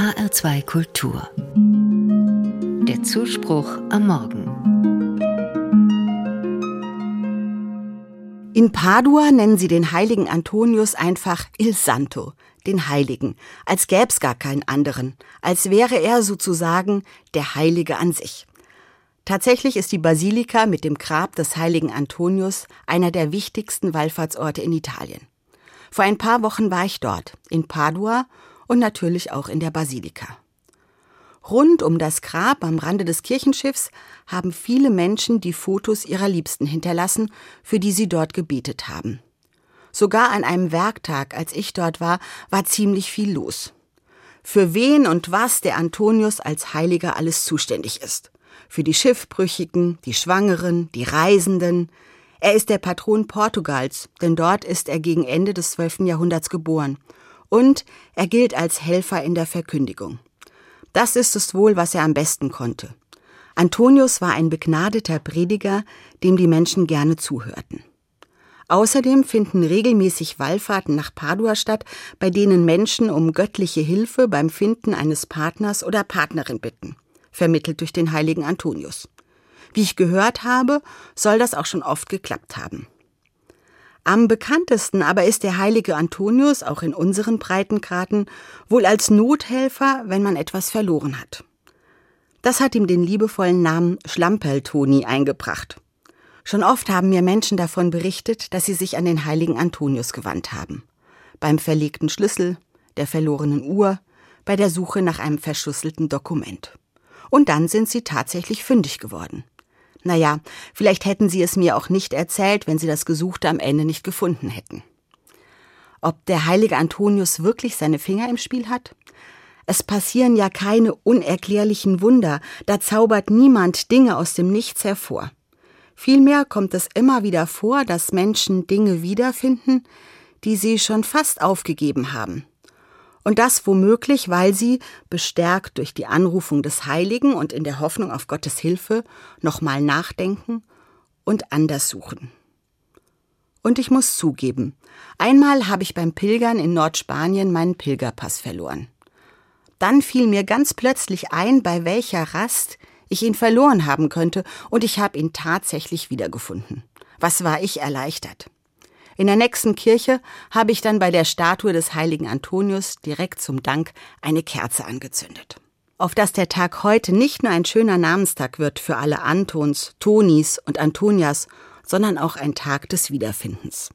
HR2 Kultur. Der Zuspruch am Morgen. In Padua nennen sie den heiligen Antonius einfach Il Santo, den Heiligen, als gäb's gar keinen anderen, als wäre er sozusagen der Heilige an sich. Tatsächlich ist die Basilika mit dem Grab des heiligen Antonius einer der wichtigsten Wallfahrtsorte in Italien. Vor ein paar Wochen war ich dort, in Padua und natürlich auch in der Basilika. Rund um das Grab am Rande des Kirchenschiffs haben viele Menschen die Fotos ihrer Liebsten hinterlassen, für die sie dort gebetet haben. Sogar an einem Werktag, als ich dort war, war ziemlich viel los. Für wen und was der Antonius als Heiliger alles zuständig ist. Für die Schiffbrüchigen, die Schwangeren, die Reisenden. Er ist der Patron Portugals, denn dort ist er gegen Ende des 12. Jahrhunderts geboren. Und er gilt als Helfer in der Verkündigung. Das ist es wohl, was er am besten konnte. Antonius war ein begnadeter Prediger, dem die Menschen gerne zuhörten. Außerdem finden regelmäßig Wallfahrten nach Padua statt, bei denen Menschen um göttliche Hilfe beim Finden eines Partners oder Partnerin bitten, vermittelt durch den heiligen Antonius. Wie ich gehört habe, soll das auch schon oft geklappt haben. Am bekanntesten aber ist der heilige Antonius auch in unseren Breitengraden wohl als Nothelfer, wenn man etwas verloren hat. Das hat ihm den liebevollen Namen Schlamperl-Toni eingebracht. Schon oft haben mir Menschen davon berichtet, dass sie sich an den heiligen Antonius gewandt haben. Beim verlegten Schlüssel, der verlorenen Uhr, bei der Suche nach einem verschlüsselten Dokument. Und dann sind sie tatsächlich fündig geworden. Naja, vielleicht hätten sie es mir auch nicht erzählt, wenn sie das Gesuchte am Ende nicht gefunden hätten. Ob der heilige Antonius wirklich seine Finger im Spiel hat? Es passieren ja keine unerklärlichen Wunder, da zaubert niemand Dinge aus dem Nichts hervor. Vielmehr kommt es immer wieder vor, dass Menschen Dinge wiederfinden, die sie schon fast aufgegeben haben. Und das womöglich, weil sie, bestärkt durch die Anrufung des Heiligen und in der Hoffnung auf Gottes Hilfe, nochmal nachdenken und anders suchen. Und ich muss zugeben, einmal habe ich beim Pilgern in Nordspanien meinen Pilgerpass verloren. Dann fiel mir ganz plötzlich ein, bei welcher Rast ich ihn verloren haben könnte, und ich habe ihn tatsächlich wiedergefunden. Was war ich erleichtert. In der nächsten Kirche habe ich dann bei der Statue des heiligen Antonius direkt zum Dank eine Kerze angezündet. Auf dass der Tag heute nicht nur ein schöner Namenstag wird für alle Antons, Tonis und Antonias, sondern auch ein Tag des Wiederfindens.